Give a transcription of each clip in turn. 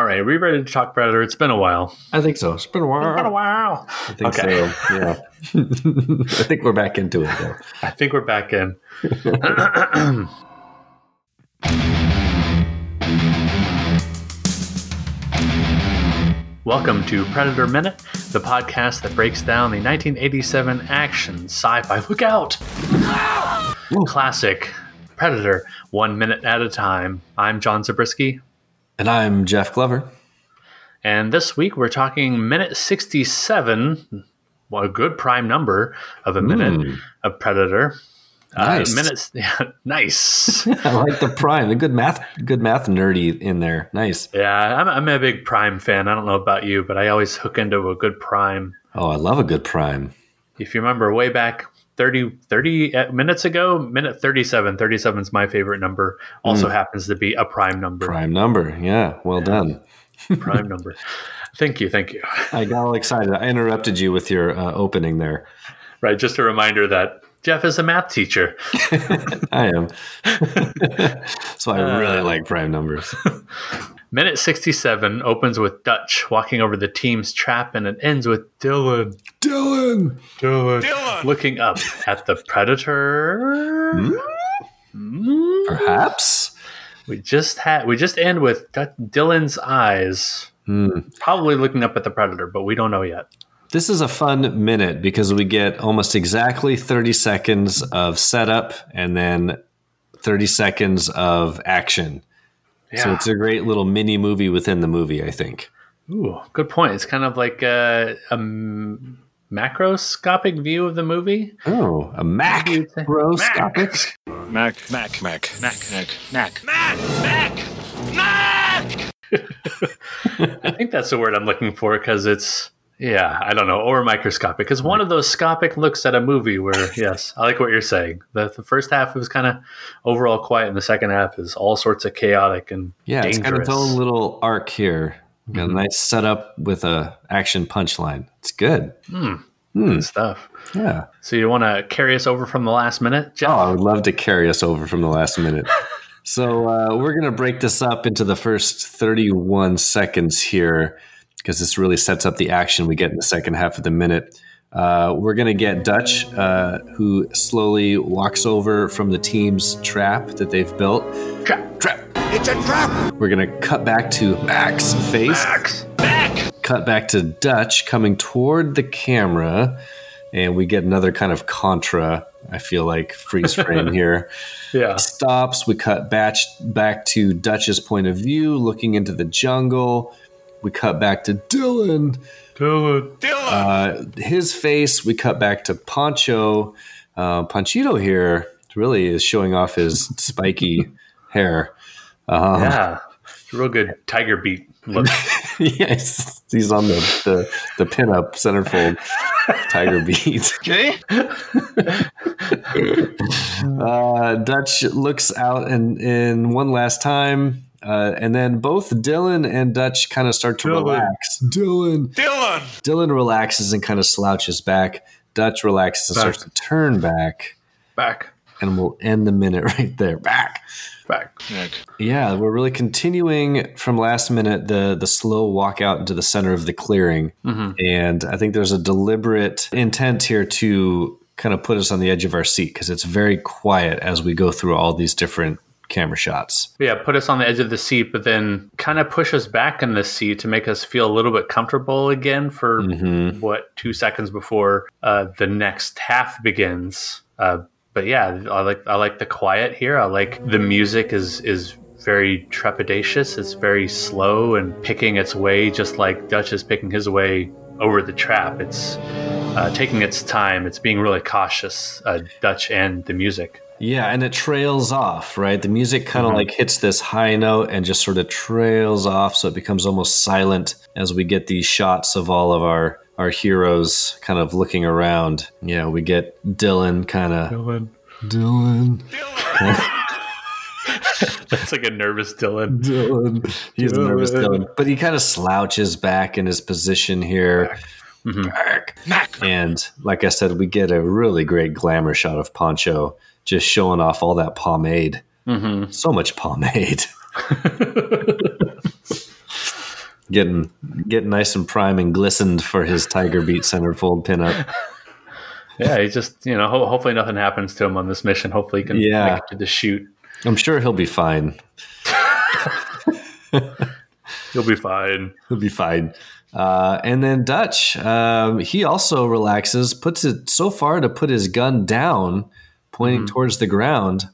All right, are we ready to talk Predator? It's been a while. I think so. It's been a while. It's been a while. I think Okay. so. Yeah. I think we're back into it though. I think we're back in. Welcome to Predator Minute, the podcast that breaks down the 1987 action sci-fi look out classic Predator one minute at a time. I'm John Zabriskie, And I'm Jeff Glover. and this week we're talking minute 67, well, a good prime number of a minute Mm. of Predator. Nice. Uh, minutes, yeah, nice. I like the prime. The good math, good math nerdy in there. Nice. yeah, I'm, I'm a big Prime fan. I don't know about you, but I always hook into a good Prime. Oh, I love a good prime. If you remember way back 30, 30 uh, minutes ago, minute 37, 37 is my favorite number. Also happens to be a Prime number. Prime number. Yeah. Well done. Prime number. Thank you, thank you. I got all excited. I interrupted you with your uh, opening there. Right, just a reminder that Jeff is a math teacher. I am. so I really Uh. like prime numbers. Minute 67 opens with Dutch walking over the team's trap and it ends with Dillon. Dillon. Dillon. Dillon. Looking up at the Predator. Hmm? Perhaps. We just had we just end with D- Dillon's eyes, Hmm. probably looking up at the Predator, but we don't know yet. This is a fun minute because we get almost exactly 30 seconds of setup and then 30 seconds of action. Yeah. So it's a great little mini movie within the movie, I think. Ooh, good point. It's kind of like uh, a macroscopic view of the movie. Oh, a you'd say- macroscopic. Mac, Mac, Mac, Mac, Mac, Mac, Mac, Mac, I think that's the word I'm looking for because it's yeah, I don't know, or microscopic. Because one of those scopic looks at a movie where yes, I like what you're saying. The, the first half was kind of overall quiet, and the second half is all sorts of chaotic and Yeah, dangerous. it's got its own little arc here. Got Mm-hmm. a nice setup with a action punchline. It's good. Good stuff. Yeah. So you want to carry us over from the last minute, Jeff? Oh, I would love to carry us over from the last minute. so uh, we're going to break this up into the first 31 seconds here because this really sets up the action we get in the second half of the minute. Uh, we're going to get Dutch, uh, who slowly walks over from the team's trap that they've built. Trap, Trap. It's a trap. We're going to cut back to Mac's face. Max. back. Cut back to Dutch coming toward the camera. And we get another kind of contra, I feel like, freeze frame here Yeah. stops. We cut back back to Dutch's point of view, looking into the jungle. We cut back to Dillon, Dillon. uh, his face. We cut back to Poncho. Uh, Panchito here really is showing off his spiky hair. Um, Yeah. Real good tiger beat look. yes, he's on the the, the pinup centerfold tiger beat. Okay. Uh, Dutch looks out and in one last time, uh, and then both Dillon and Dutch kind of start to Dillon. relax. Dillon, Dillon. Dillon relaxes and kind of slouches back. Dutch relaxes and Back. starts to turn back, back. and we'll end the minute right there. Back. Back. Mac. Yeah, we're really continuing from last minute the the slow walk out into the center of the clearing, and I think there's a deliberate intent here to kind of put us on the edge of our seat because it's very quiet as we go through all these different camera shots. Yeah, put us on the edge of the seat, but then kind of push us back in the seat to make us feel a little bit comfortable again for what two seconds before uh, the next half begins. Uh, but yeah, I like I like the quiet here. I like the music is is very trepidatious. It's very slow and picking its way, just like Dutch is picking his way over the trap. It's uh, taking its time. It's being really cautious. Uh, Dutch and the music. Yeah, and it trails off, right? The music kind of mm-hmm. like hits this high note and just sort of trails off, so it becomes almost silent as we get these shots of all of our our heroes kind of looking around. Yeah, we get Dillon kind of Dillon. Dillon. Dillon. That's like a nervous Dillon. Dillon. He's a nervous Dillon. But he kind of slouches back in his position here. Back. Mm-hmm. Mac. And like I said, we get a really great glamour shot of Poncho just showing off all that pomade. So much pomade. getting getting nice and prime and glistened for his Tiger Beat centerfold pinup. Yeah, he just you know ho- hopefully nothing happens to him on this mission. Hopefully he can Yeah. make it to the shoot. I'm sure he'll be fine. He'll be fine. He'll be fine. Uh, and then Dutch, um, he also relaxes, puts it so far to put his gun down, pointing towards the ground,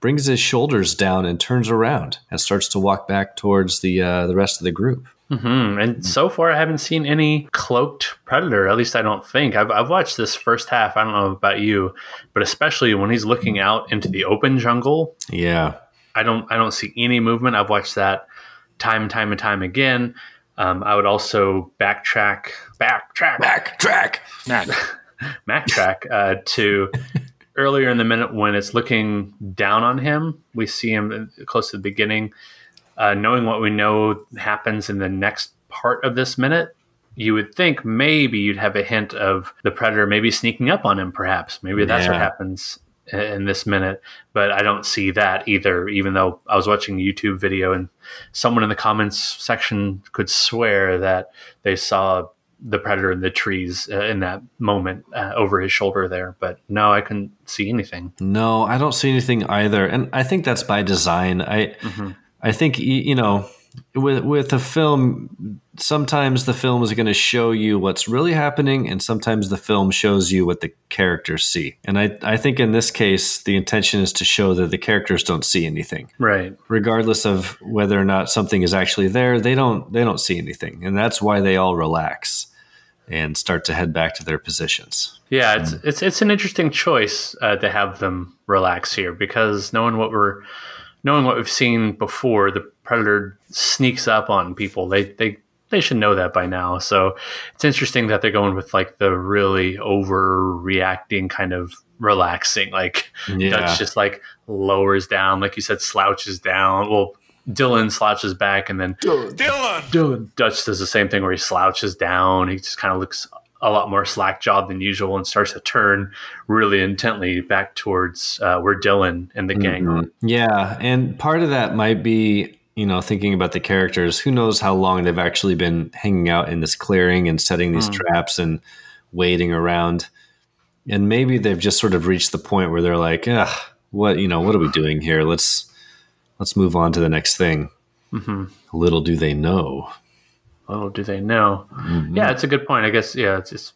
brings his shoulders down and turns around and starts to walk back towards the uh, the rest of the group. Hmm. And so far, I haven't seen any cloaked predator. At least I don't think. I've, I've watched this first half. I don't know about you, but especially when he's looking out into the open jungle, Yeah, I don't I don't see any movement. I've watched that time and time and time again. Um, I would also backtrack, backtrack, backtrack. Backtrack uh, to earlier in the minute when it's looking down on him. We see him close to the beginning, uh, knowing what we know happens in the next part of this minute. You would think maybe you'd have a hint of the predator maybe sneaking up on him. Perhaps maybe that's what happens in this minute, but I don't see that either. Even though I was watching a YouTube video and someone in the comments section could swear that they saw the predator in the trees uh, in that moment uh, over his shoulder there, but no, I couldn't see anything. No, I don't see anything either, and I think that's by design. I I think you know with with a film, sometimes the film is going to show you what's really happening, and sometimes the film shows you what the characters see. And I I think in this case, the intention is to show that the characters don't see anything, Right. regardless of whether or not something is actually there. They don't they don't see anything, and that's why they all relax and start to head back to their positions. Yeah, it's it's it's an interesting choice uh, to have them relax here because knowing what we're knowing what we've seen before, the predator sneaks up on people. They they they should know that by now. So it's interesting that they're going with like the really overreacting kind of relaxing. Like Yeah. Dutch just like lowers down, like you said, slouches down. Well, Dillon slouches back, and then Dillon. Dillon Dutch does the same thing where he slouches down. He just kind of looks a lot more slack jawed than usual and starts to turn really intently back towards uh, where Dillon and the gang are. Mhm. Yeah, and part of that might be, you know, thinking about the characters. Who knows how long they've actually been hanging out in this clearing and setting these traps and waiting around. And maybe they've just sort of reached the point where they're like, "Ugh, what, you know, what are we doing here? Let's let's move on to the next thing." Little do they know. Little do they know? Yeah, it's a good point. I guess, yeah, it's just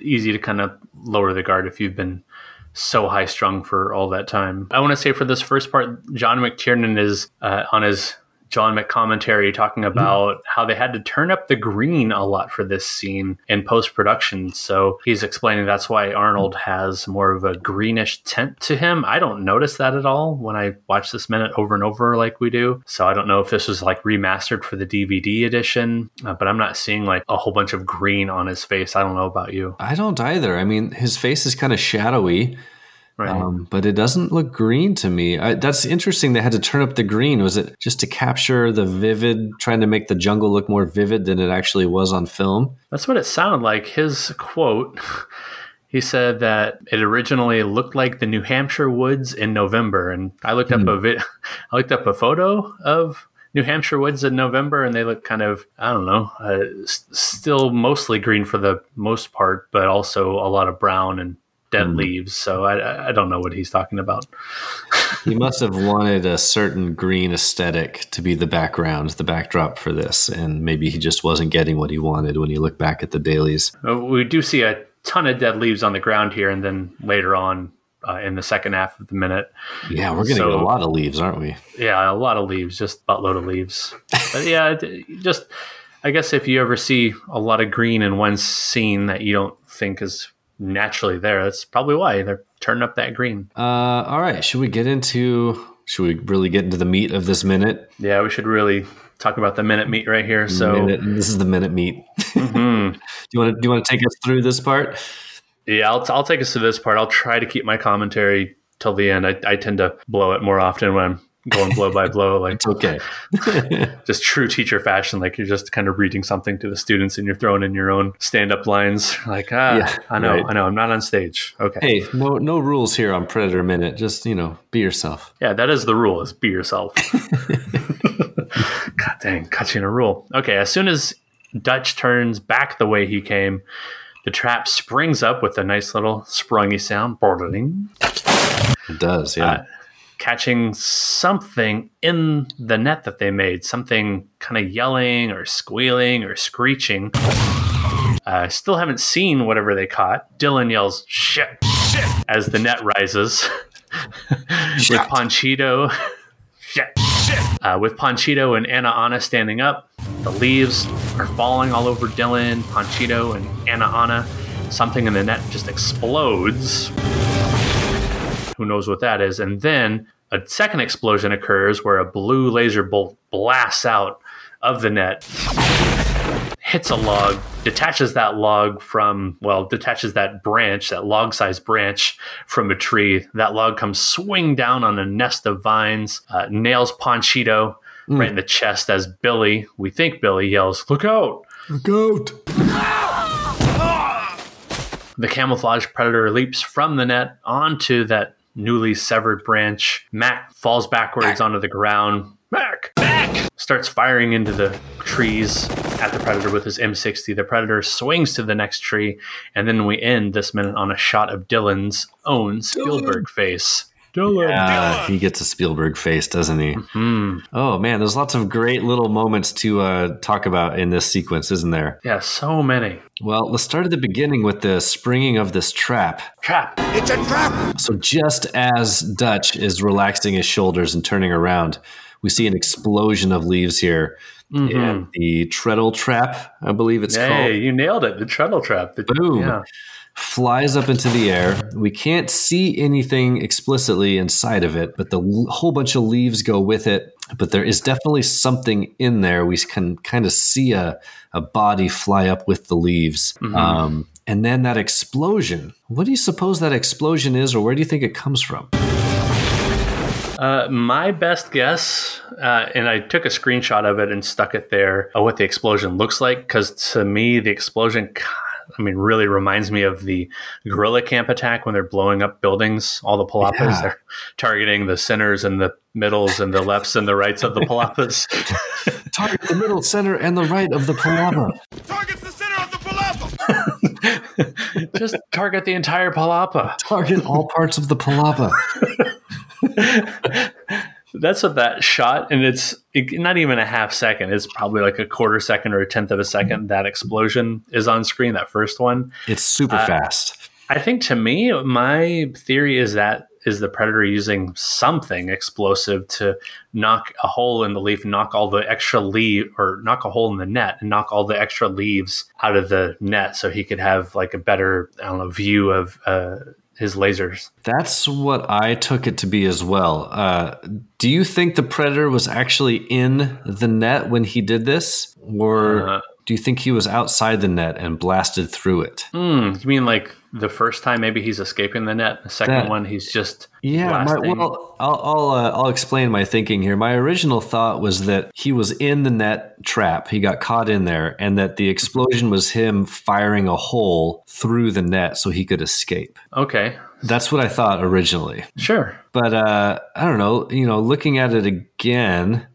easy to kind of lower the guard if you've been so high strung for all that time. I want to say for this first part, John McTiernan is uh, on his John McCommentary talking about how they had to turn up the green a lot for this scene in post production. So he's explaining that's why Arnold has more of a greenish tint to him. I don't notice that at all when I watch this minute over and over like we do. So I don't know if this was like remastered for the DVD edition, uh, but I'm not seeing like a whole bunch of green on his face. I don't know about you. I don't either. I mean, his face is kind of shadowy. Right. Um, but it doesn't look green to me. I, that's interesting. They had to turn up the green. Was it just to capture the vivid, trying to make the jungle look more vivid than it actually was on film? That's what it sounded like. His quote he said that it originally looked like the New Hampshire woods in November. And I looked up a vid- I looked up a photo of New Hampshire woods in November, and they look kind of I don't know, uh, s- still mostly green for the most part, but also a lot of brown and dead leaves. So I- I, I don't know what he's talking about. He must have wanted a certain green aesthetic to be the background, the backdrop for this, and maybe he just wasn't getting what he wanted when you look back at the dailies. Uh, We do see a ton of dead leaves on the ground here, and then later on uh, in the second half of the minute, Yeah, we're going to So- get a lot of leaves, aren't we? yeah, a lot of leaves, just buttload of leaves. But yeah, just I guess if you ever see a lot of green in one scene that you don't think is naturally there, that's probably why they're turning up that green. Uh, all right, should we get into? Should we really get into the meat of this minute? Yeah, we should really talk about the minute meat right here. So Minute- this is the minute meat. mhm. Do you want to? Do you want to take us through this part? yeah, I'll I'll take us to this part. I'll try to keep my commentary till the end. I, I tend to blow it more often when I'm going blow by blow, like It's okay. just true teacher fashion. Like you're just kind of reading something to the students and you're throwing in your own stand up lines. Like, ah, Yeah, I know, right. I know, I'm not on stage. Okay. hey, no no rules here on Predator Minute. Just you know, be yourself. Yeah, that is the rule is be yourself. God dang, catching a rule. Okay, as soon as Dutch turns back the way he came, the trap springs up with a nice little sprungy sound, bordering, It does, yeah. Uh, catching something in the net that they made, something kind of yelling or squealing or screeching. Uh, still haven't seen whatever they caught. Dillon yells, shit, shit, as the net rises. with Shit. Ponchito. Shit. Uh, with Ponchito and Anna Anna standing up, the leaves are falling all over Dillon, Ponchito, and Anna Anna. Something in the net just explodes. Who knows what that is? And then a second explosion occurs where a blue laser bolt blasts out of the net, hits a log, detaches that log from, well, detaches that branch, that log sized branch from a tree. That log comes swing down on a nest of vines, uh, nails Ponchito right in the chest as Billy, we think Billy, yells, Look out! Goat. The camouflage predator leaps from the net onto that newly severed branch. Mac falls backwards onto the ground. Mac! Mac! Starts firing into the trees at the predator with his M60. The predator swings to the next tree, and then we end this minute on a shot of Dillon's own Spielberg face. Dillon! Uh, he gets a Spielberg face, doesn't he? Hmm. Oh man, there's lots of great little moments to uh, talk about in this sequence, isn't there? Yeah, so many. Well, let's start at the beginning with the springing of this trap. Trap! It's a trap! So just as Dutch is relaxing his shoulders and turning around, we see an explosion of leaves here. And the treadle trap, I believe it's Hey, called, you nailed it. The treadle trap. The, Boom. Yeah. Flies up into the air. We can't see anything explicitly inside of it, but the l- whole bunch of leaves go with it. But there is definitely something in there. We can kind of see a, a body fly up with the leaves. Um, and then that explosion. What do you suppose that explosion is, or where do you think it comes from? Uh, my best guess, uh, and I took a screenshot of it and stuck it there, of what the explosion looks like. Because to me, the explosion, I mean, really reminds me of the guerrilla camp attack when they're blowing up buildings. All the palapas, Yeah. they're targeting the centers and the middles and the lefts and the rights of the palapas. Target the middle, center, and the right of the palapa. Targets the center of the palapa! Just target the entire palapa. Target all parts of the palapa. That's what that shot, and it's it, not even a half second. It's probably like a quarter second or a tenth of a second. That explosion is on screen. That first one. It's super fast. I think to me, my theory is that is the predator using something explosive to knock a hole in the leaf, knock all the extra leaf, or knock a hole in the net, and knock all the extra leaves out of the net, so he could have like a better, I don't know, view of uh, his lasers. That's what I took it to be as well. Uh, do you think the predator was actually in the net when he did this, or Uh, do you think he was outside the net and blasted through it? Hmm, you mean like the first time maybe he's escaping the net, the second That- one he's just Yeah, my, well, I'll I'll, uh, I'll explain my thinking here. My original thought was that he was in the net trap, he got caught in there, and that the explosion was him firing a hole through the net so he could escape. okay, That's what I thought originally. sure. but uh, I don't know. You know, looking at it again,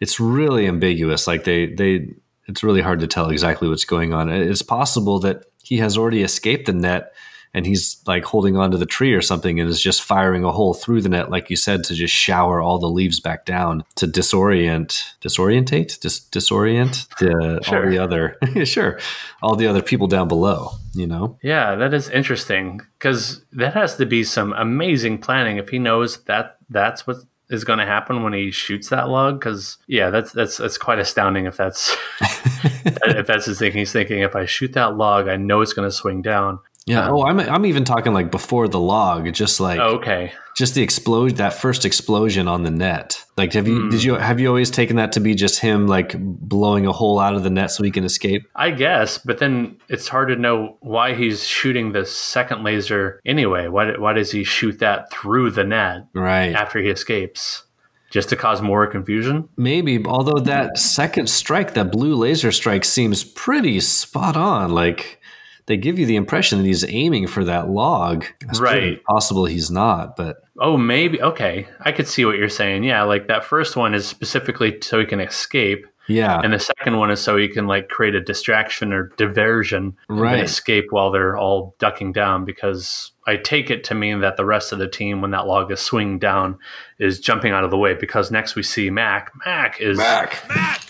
it's really ambiguous. Like they they, it's really hard to tell exactly what's going on. It's possible that he has already escaped the net and he's like holding onto the tree or something and is just firing a hole through the net, like you said, to just shower all the leaves back down to disorient, disorientate, Dis- disorient the, all the other, sure, all the other people down below. You know, Yeah, that is interesting because that has to be some amazing planning if he knows that that's what is going to happen when he shoots that log. Because yeah, that's that's that's quite astounding if that's if that's his thinking. He's thinking if I shoot that log, I know it's going to swing down. yeah. Um, oh, I'm I'm even talking like before the log, just like Okay, just the explosion that first explosion on the net like have you hmm. did you have you always taken that to be just him like blowing a hole out of the net so he can escape I guess, but then it's hard to know why he's shooting the second laser anyway. Why why does he shoot that through the net right after he escapes? just to cause more confusion. Maybe, although that second strike, that blue laser strike, seems pretty spot on. Like they give you the impression that he's aiming for that log. It's right. Possible he's not, but oh, maybe okay. I could see what you're saying. Yeah, like that first one is specifically so he can escape. Yeah. And the second one is so you can like create a distraction or diversion right. and escape while they're all ducking down because I take it to mean that the rest of the team, when that log is swinging down, is jumping out of the way because next we see Mac. Mac is Mac.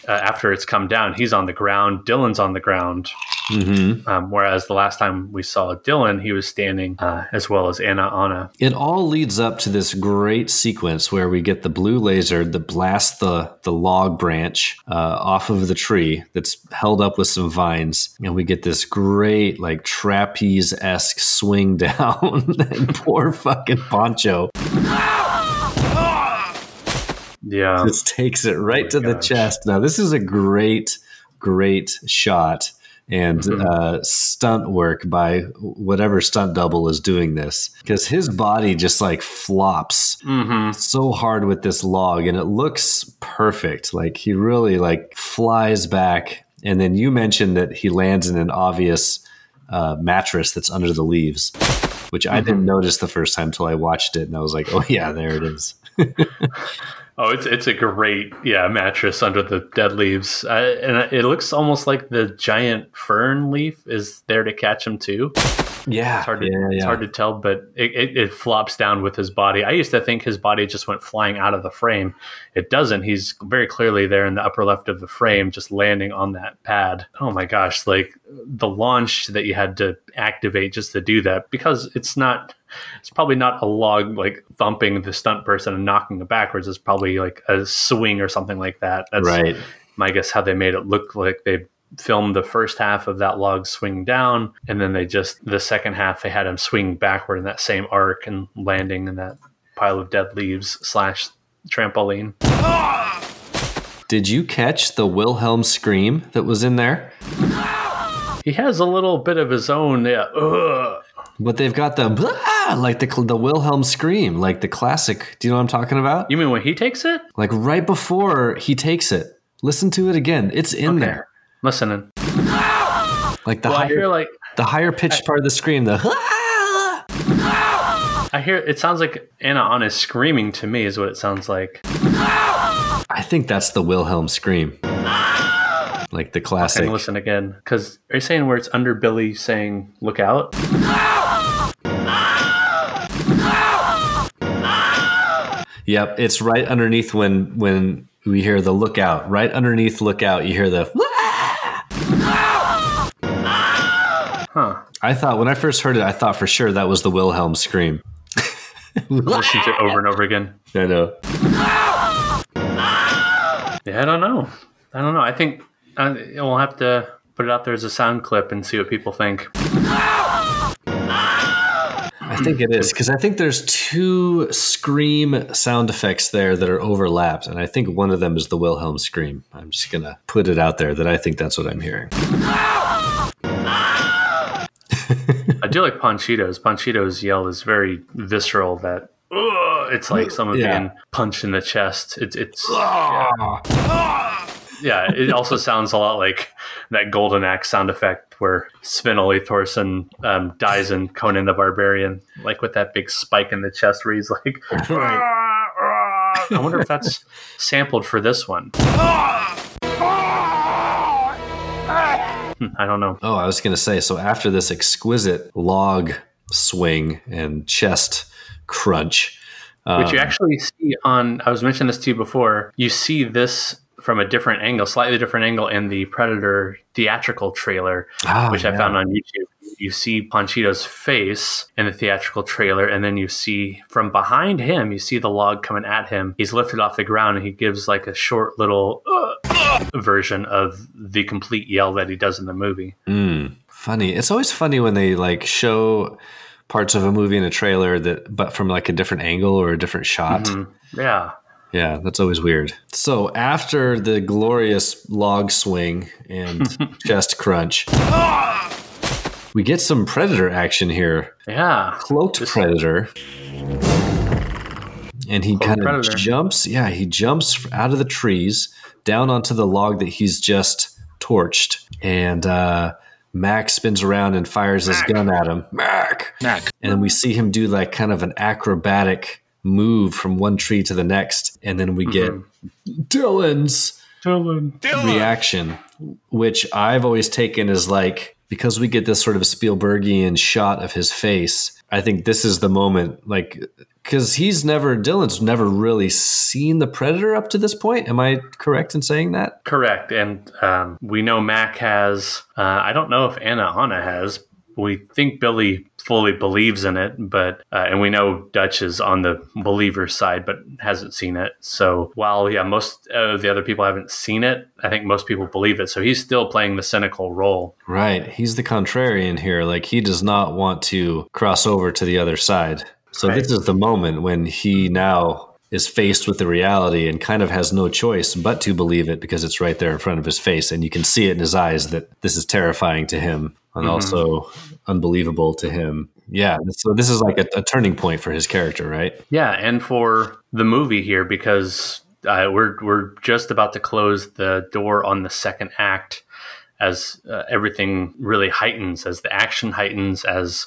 Uh, after it's come down, he's on the ground. Dillon's on the ground. Mm-hmm. Um, whereas the last time we saw Dillon, he was standing uh, as well as Anna Anna. It all leads up to this great sequence where we get the blue laser that blasts the, the log branch uh, off of the tree that's held up with some vines. And we get this great, like, trapeze esque swing down. and poor fucking Poncho. Yeah. Just takes it right Oh to the chest. Now, this is a great, great shot and Mhm. uh, stunt work by whatever stunt double is doing this because his body just like flops hmm so hard with this log and it looks perfect. Like he really like flies back and then you mentioned that he lands in an obvious uh, mattress that's under the leaves which i didn't notice the first time till i watched it and i was like oh yeah there it is Oh, it's it's a great yeah mattress under the dead leaves, uh, and it looks almost like the giant fern leaf is there to catch him too. yeah It's hard to yeah, it's hard to tell, but it, it, it flops down with his body. I used to think his body just went flying out of the frame. It doesn't. He's very clearly there in the upper left of the frame, just landing on that pad. Oh my gosh! Like the launch that you had to activate just to do that because it's not. It's probably not a log like thumping the stunt person and knocking it backwards. It's probably like a swing or something like that. That's right my guess how they made it look like they filmed the first half of that log swing down and then they just the second half they had him swing backward in that same arc and landing in that pile of dead leaves slash trampoline did you catch the wilhelm scream that was in there he has a little bit of his own yeah ugh. but they've got the Like the the wilhelm scream like the classic do you know what i'm talking about? You mean when he takes it? Like right before he takes it. Listen to it again. It's in Okay. there. Listening. Like the well i hear like the higher pitched part of the scream the i hear it sounds like anna on is screaming to me is what it sounds like. I think that's the wilhelm scream. Like the classic and listen again. Because are you saying where it's under billy saying look out yep it's right underneath when when we hear the lookout right underneath lookout you hear the huh i thought when i first heard it i thought for sure that was the wilhelm scream listen to it over and over again i know Yeah, I don't know. I don't know. I think uh, we'll have to put it out there as a sound clip and see what people think. I think it is because I think there's two scream sound effects there that are overlapped, and I think one of them is the Wilhelm scream. I'm just gonna put it out there that I think that's what I'm hearing. I do like Ponchito's. Ponchito's yell is very visceral. That "Ugh," it's like someone Yeah. being punched in the chest. It's it's yeah. Yeah, It also sounds a lot like that golden axe sound effect where Sven Ole Thorsen um, dies in Conan the Barbarian, like with that big spike in the chest where he's like. I wonder if that's sampled for this one. Hmm, I don't know. Oh, I was gonna say. So after this exquisite log swing and chest crunch, Which you um, actually see on, I was mentioning this to you before, you see this from a different angle, slightly different angle in the Predator theatrical trailer, ah, which I found on YouTube. You see Ponchito's face in the theatrical trailer, and then you see from behind him, you see the log coming at him. He's lifted off the ground, and he gives like a short little uh, uh, version of the complete yell that he does in the movie. Mm, funny. It's always funny when they like show parts of a movie in a trailer that, but from like a different angle or a different shot. Mhm. Yeah. Yeah, that's always weird. So after the glorious log swing and chest crunch, we get some predator action here. Yeah. Cloaked This- predator. and he kind of jumps. Yeah, he jumps out of the trees down onto the log that he's just torched, and uh, Mac spins around and fires Mac. his gun at him. Mac, Mac, and then we see him do like kind of an acrobatic move from one tree to the next, and then we get mm-hmm. Dillon's Dillon. Dillon reaction, which I've always taken as like because we get this sort of Spielbergian shot of his face. I think this is the moment, like because he's never Dillon's never really seen the predator up to this point. Am I correct in saying that? Correct, and um, we know Mac has. Uh, I don't know if Anna Anna has. We think Billy fully believes in it, but uh, and we know Dutch is on the believer side, but hasn't seen it. So while yeah, most of the other people haven't seen it, I think most people believe it. So he's still playing the cynical role. Right, he's the contrarian here. Like he does not want to cross over to the other side. So right. this is the moment when he now is faced with the reality and kind of has no choice but to believe it because it's right there in front of his face and you can see it in his eyes that this is terrifying to him and mm-hmm. also unbelievable to him. Yeah, so this is like a, a, turning point for his character, right? Yeah, and for the movie here because uh, we're we're just about to close the door on the second act as uh, everything really heightens, as the action heightens, as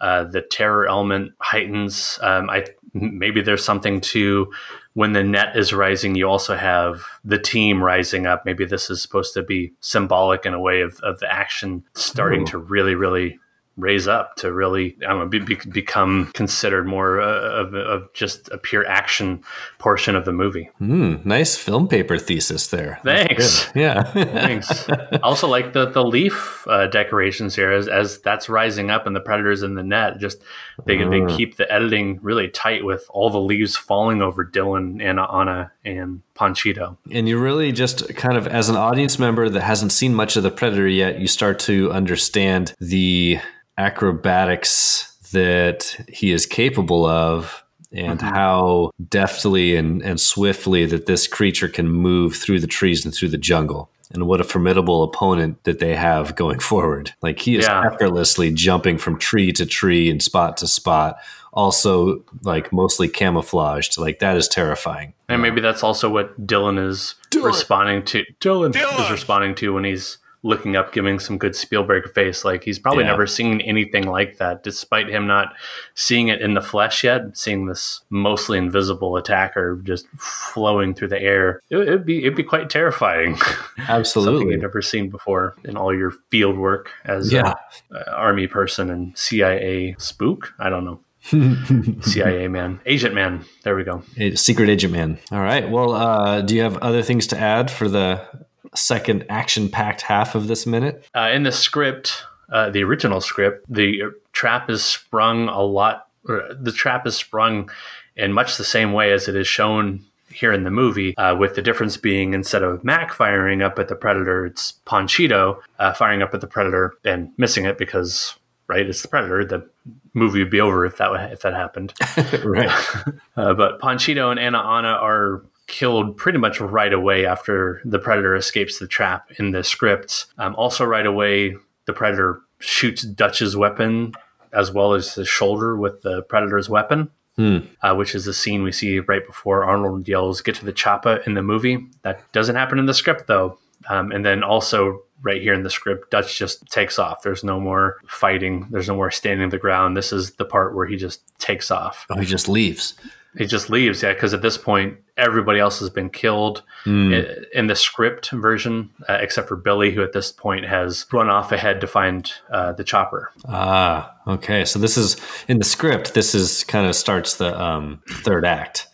uh, the terror element heightens. Um, I maybe there's something to when the net is rising. You also have the team rising up. Maybe this is supposed to be symbolic in a way of, of the action starting Ooh. to really, really raise up to really I don't know, be, be, become considered more uh, of, of, just a pure action portion of the movie. Mm, nice film paper thesis there. Thanks. Yeah. Thanks. I also like the the leaf uh, decorations here as, as that's rising up and the predators in the net. Just they mm. they keep the editing really tight with all the leaves falling over Dillon and Anna and Panchito. And you really just kind of as an audience member that hasn't seen much of the predator yet, you start to understand the acrobatics that he is capable of and mm-hmm. how deftly and, and swiftly that this creature can move through the trees and through the jungle and what a formidable opponent that they have going forward like he is yeah. effortlessly jumping from tree to tree and spot to spot also like mostly camouflaged like that is terrifying and maybe that's also what dillon is dillon. responding to dillon, dillon is responding to when he's looking up, giving some good Spielberg face. Like he's probably yeah. never seen anything like that, despite him not seeing it in the flesh yet. Seeing this mostly invisible attacker just flowing through the air, it, would be it'd be quite terrifying. Absolutely, something you've never seen before in all your field work as yeah. a, a army person and CIA spook. I don't know. CIA man, agent man. There we go. Secret agent man. All right. Well, uh, do you have other things to add for the second action packed half of this minute? Uh, in the script, uh, the original script, the trap is sprung a lot, the trap is sprung in much the same way as it is shown here in the movie, uh, with the difference being instead of Mac firing up at the predator, it's Ponchito uh, firing up at the predator and missing it because right, it's the predator. The movie would be over if that if that happened. right. Uh, but Panchito and Anna Anna are killed pretty much right away after the predator escapes the trap in the script. Um, also, right away, the predator shoots Dutch's weapon as well as his shoulder with the predator's weapon. Hmm. Uh, which is the scene we see right before Arnold yells, "Get to the chopper!" in the movie. That doesn't happen in the script though. Um, and then also right here in the script, Dutch just takes off. There's no more fighting. There's no more standing the ground. This is the part where he just takes off. Oh, he just leaves. He just leaves, yeah, because at this point, everybody else has been killed mm. in the script version, uh, except for Billy, who at this point has run off ahead to find uh, the chopper. Ah, okay. So this is in the script. This is kind of starts the um, third act.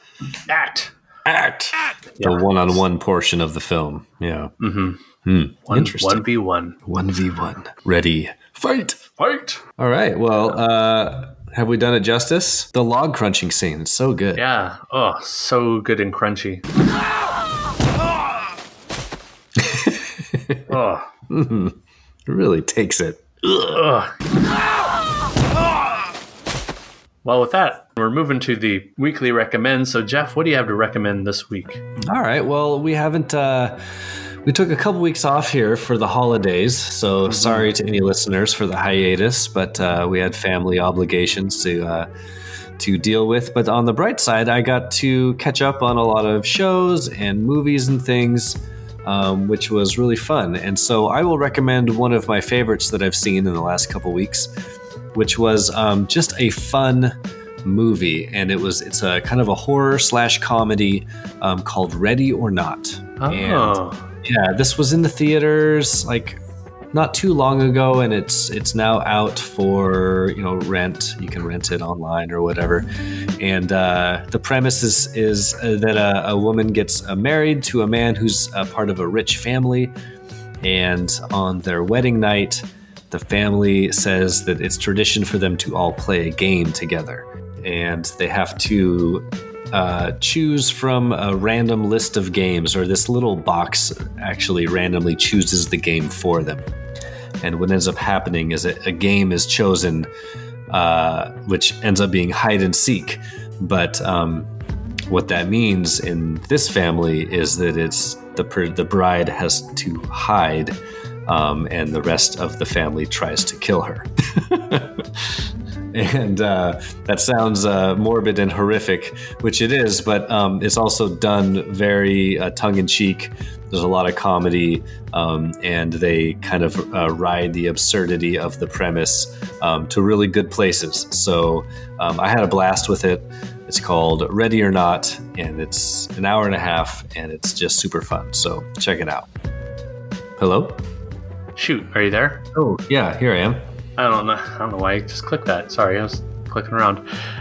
Act. Act. act. The one-on-one portion of the film. Yeah. Mm-hmm. Hmm. One, one v one. One v one. Ready. Fight. Fight. All right. Well, uh, have we done it justice? The log crunching scene. It's so good. Yeah. Oh, so good and crunchy. oh. it really takes it. Well, with that, we're moving to the weekly recommend. So, Jeff, what do you have to recommend this week? All right. Well, we haven't. Uh, we took a couple weeks off here for the holidays, so mm-hmm. sorry to any listeners for the hiatus, but uh, we had family obligations to uh, to deal with. But on the bright side, I got to catch up on a lot of shows and movies and things, um, which was really fun. And so I will recommend one of my favorites that I've seen in the last couple weeks, which was um, just a fun movie, and it was it's a kind of a horror slash comedy um, called Ready or Not. Oh. And yeah, this was in the theaters like not too long ago, and it's it's now out for you know rent. You can rent it online or whatever. And uh, the premise is is uh, that a, a, woman gets uh, married to a man who's a part of a rich family, and on their wedding night, the family says that it's tradition for them to all play a game together and they have to uh, choose from a random list of games, or this little box actually randomly chooses the game for them. And what ends up happening is a, a game is chosen, uh, which ends up being hide and seek. But um, what that means in this family is that it's the the bride has to hide, um, and the rest of the family tries to kill her. and uh, that sounds uh, morbid and horrific, which it is, but um, it's also done very uh, tongue in cheek. There's a lot of comedy, um, and they kind of uh, ride the absurdity of the premise um, to really good places. So um, I had a blast with it. It's called Ready or Not, and it's an hour and a half, and it's just super fun. So check it out. Hello? Shoot, are you there? Oh, yeah, here I am. I don't know. I don't know why I just clicked that. Sorry, I was clicking around.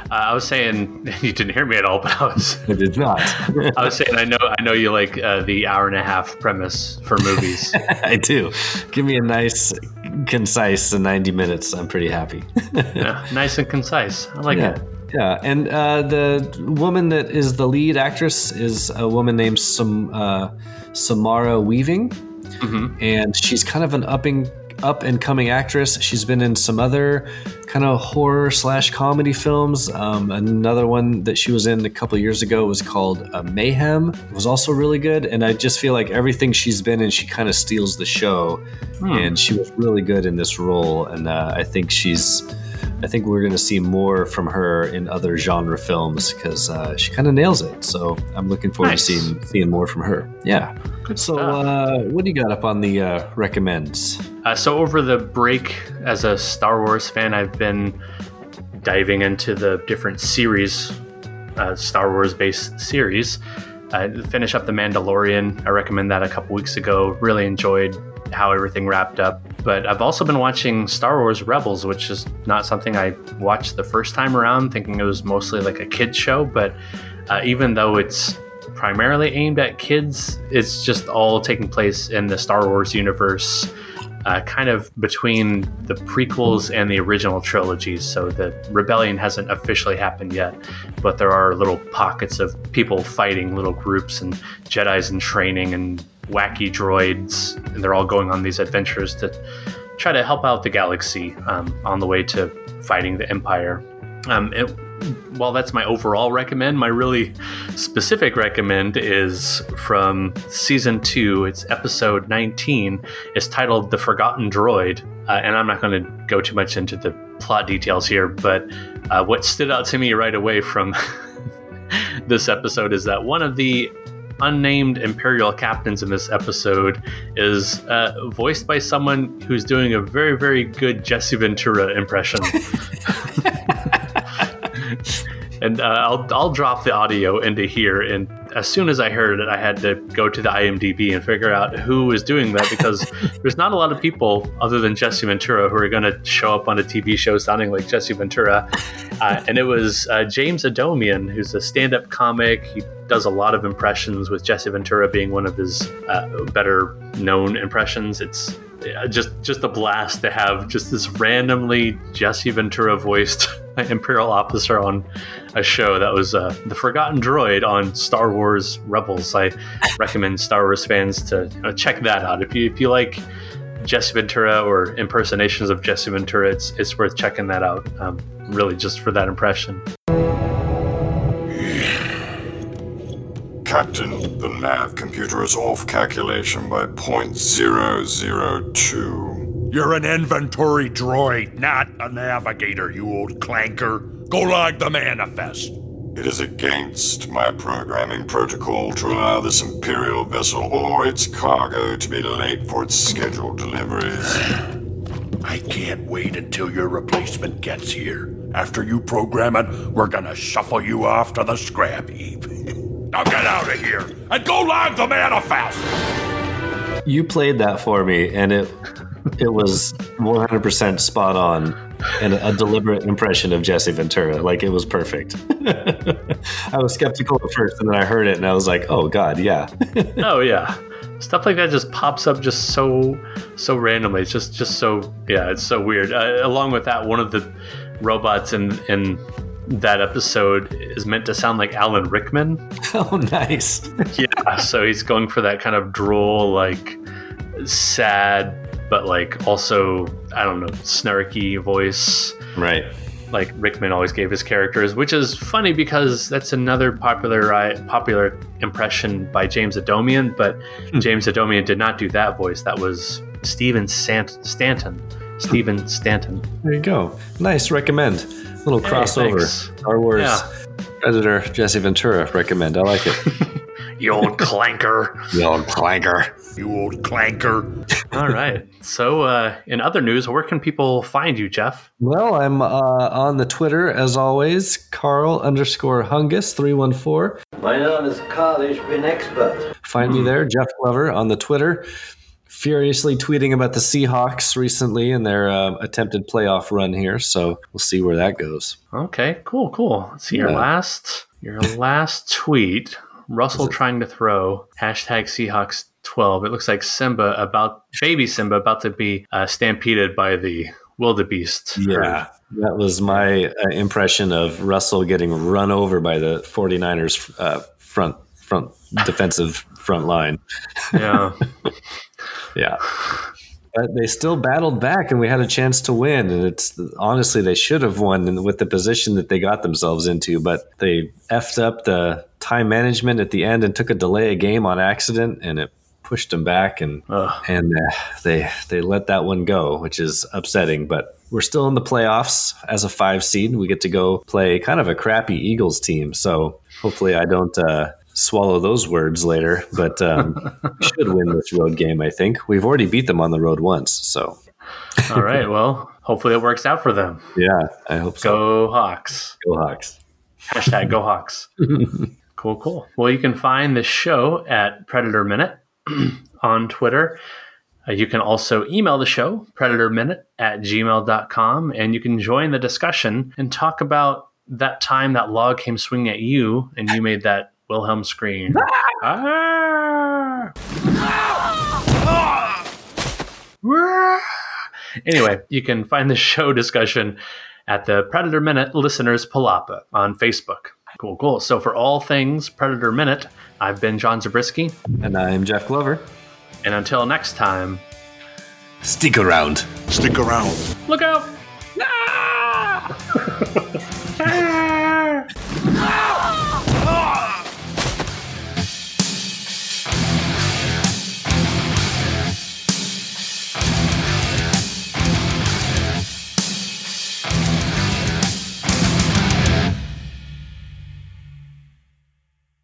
Uh, I was saying you didn't hear me at all, but I was. I did not. I was saying I know I know you like uh, the hour and a half premise for movies. I do. Give me a nice, concise ninety minutes. I'm pretty happy. yeah, nice and concise. I like yeah. it. Yeah, and uh, the woman that is the lead actress is a woman named Sam, uh, Samara Weaving, mm-hmm. and she's kind of an upping up and coming actress. She's been in some other kind of horror slash comedy films. Um, another one that she was in a couple years ago was called uh, Mayhem. It was also really good. And I just feel like everything she's been in, she kind of steals the show. Hmm. And she was really good in this role. And uh, I think she's. I think we're going to see more from her in other genre films because uh, she kind of nails it. So I'm looking forward nice. to seeing seeing more from her. Yeah. Good so, uh, what do you got up on the uh, recommends? Uh, so, over the break, as a Star Wars fan, I've been diving into the different series, uh, Star Wars based series. I finished up The Mandalorian. I recommend that a couple weeks ago. Really enjoyed how everything wrapped up. But I've also been watching Star Wars Rebels, which is not something I watched the first time around, thinking it was mostly like a kids show. But uh, even though it's primarily aimed at kids. It's just all taking place in the Star Wars universe, uh, kind of between the prequels and the original trilogies. So the rebellion hasn't officially happened yet, but there are little pockets of people fighting, little groups, and Jedi's in training and wacky droids, and they're all going on these adventures to try to help out the galaxy um, on the way to fighting the Empire. Um, it, while that's my overall recommend, my really specific recommend is from season two. It's episode 19. It's titled The Forgotten Droid. Uh, and I'm not going to go too much into the plot details here, but uh, what stood out to me right away from this episode is that one of the unnamed Imperial captains in this episode is uh, voiced by someone who's doing a very, very good Jesse Ventura impression. and uh, I'll I'll drop the audio into here. And as soon as I heard it, I had to go to the IMDb and figure out who was doing that because there's not a lot of people other than Jesse Ventura who are going to show up on a TV show sounding like Jesse Ventura. Uh, and it was uh, James Adomian, who's a stand-up comic. He does a lot of impressions, with Jesse Ventura being one of his uh, better known impressions. It's just just a blast to have just this randomly Jesse Ventura voiced Imperial officer on a show that was uh, the Forgotten Droid on Star Wars Rebels. I recommend Star Wars fans to uh, check that out. If you if you like Jesse Ventura or impersonations of Jesse Ventura, it's it's worth checking that out. Um, really, just for that impression. Captain, the nav computer is off calculation by point zero zero two. You're an inventory droid, not a navigator, you old clanker. Go log the manifest. It is against my programming protocol to allow this Imperial vessel or its cargo to be late for its scheduled deliveries. I can't wait until your replacement gets here. After you program it, we're gonna shuffle you off to the scrap heap. now get out of here and go log the manifest! You played that for me, and it it was 100% spot on and a deliberate impression of Jesse Ventura. Like it was perfect. I was skeptical at first, and then I heard it, and I was like, "Oh God, yeah." oh yeah, stuff like that just pops up just so so randomly. It's just just so yeah, it's so weird. Uh, along with that, one of the robots in in that episode is meant to sound like Alan Rickman. Oh, nice. yeah, so he's going for that kind of droll, like sad but like also I don't know snarky voice. Right. Like Rickman always gave his characters, which is funny because that's another popular popular impression by James Adomian, but hmm. James Adomian did not do that voice. That was Stephen Sant- Stanton. Stephen Stanton. There you go. Nice recommend. Little crossover. Thanks. Star Wars. Yeah. Predator Jesse Ventura recommend. I like it. you old clanker. You old clanker. You old clanker. All right. So, uh, in other news, where can people find you, Jeff? Well, I'm uh, on the Twitter as always, Carl underscore Hungus three one four. My name is Carl Ishbin Expert. Find me there, Jeff Glover on the Twitter. Furiously tweeting about the Seahawks recently and their uh, attempted playoff run here, so we'll see where that goes. Okay, cool, cool. Let's see yeah. your last your last tweet. Russell trying to throw hashtag Seahawks 12. It looks like Simba about baby Simba about to be uh, stampeded by the wildebeest. Yeah. That was my uh, impression of Russell getting run over by the 49ers uh, front front defensive front line. Yeah. yeah. But they still battled back and we had a chance to win and it's honestly they should have won with the position that they got themselves into but they effed up the time management at the end and took a delay a game on accident and it pushed them back and Ugh. and uh, they they let that one go, which is upsetting. But we're still in the playoffs as a five seed. We get to go play kind of a crappy Eagles team. So hopefully, I don't. Uh, swallow those words later, but um, should win this road game. I think we've already beat them on the road once. So, all right. Well, hopefully it works out for them. Yeah, I hope so. Go Hawks. Go Hawks. Hashtag Go Hawks. cool, cool. Well, you can find the show at Predator Minute on Twitter. Uh, you can also email the show, predatorminute at gmail.com, and you can join the discussion and talk about that time that log came swinging at you and you made that Wilhelm scream. ah! anyway, you can find the show discussion at the Predator Minute Listeners Palapa on Facebook. Cool, cool. So for all things Predator Minute, I've been John Zabriskie. And I'm Jeff Glover. And until next time, stick around. Stick around. Look out! Ah!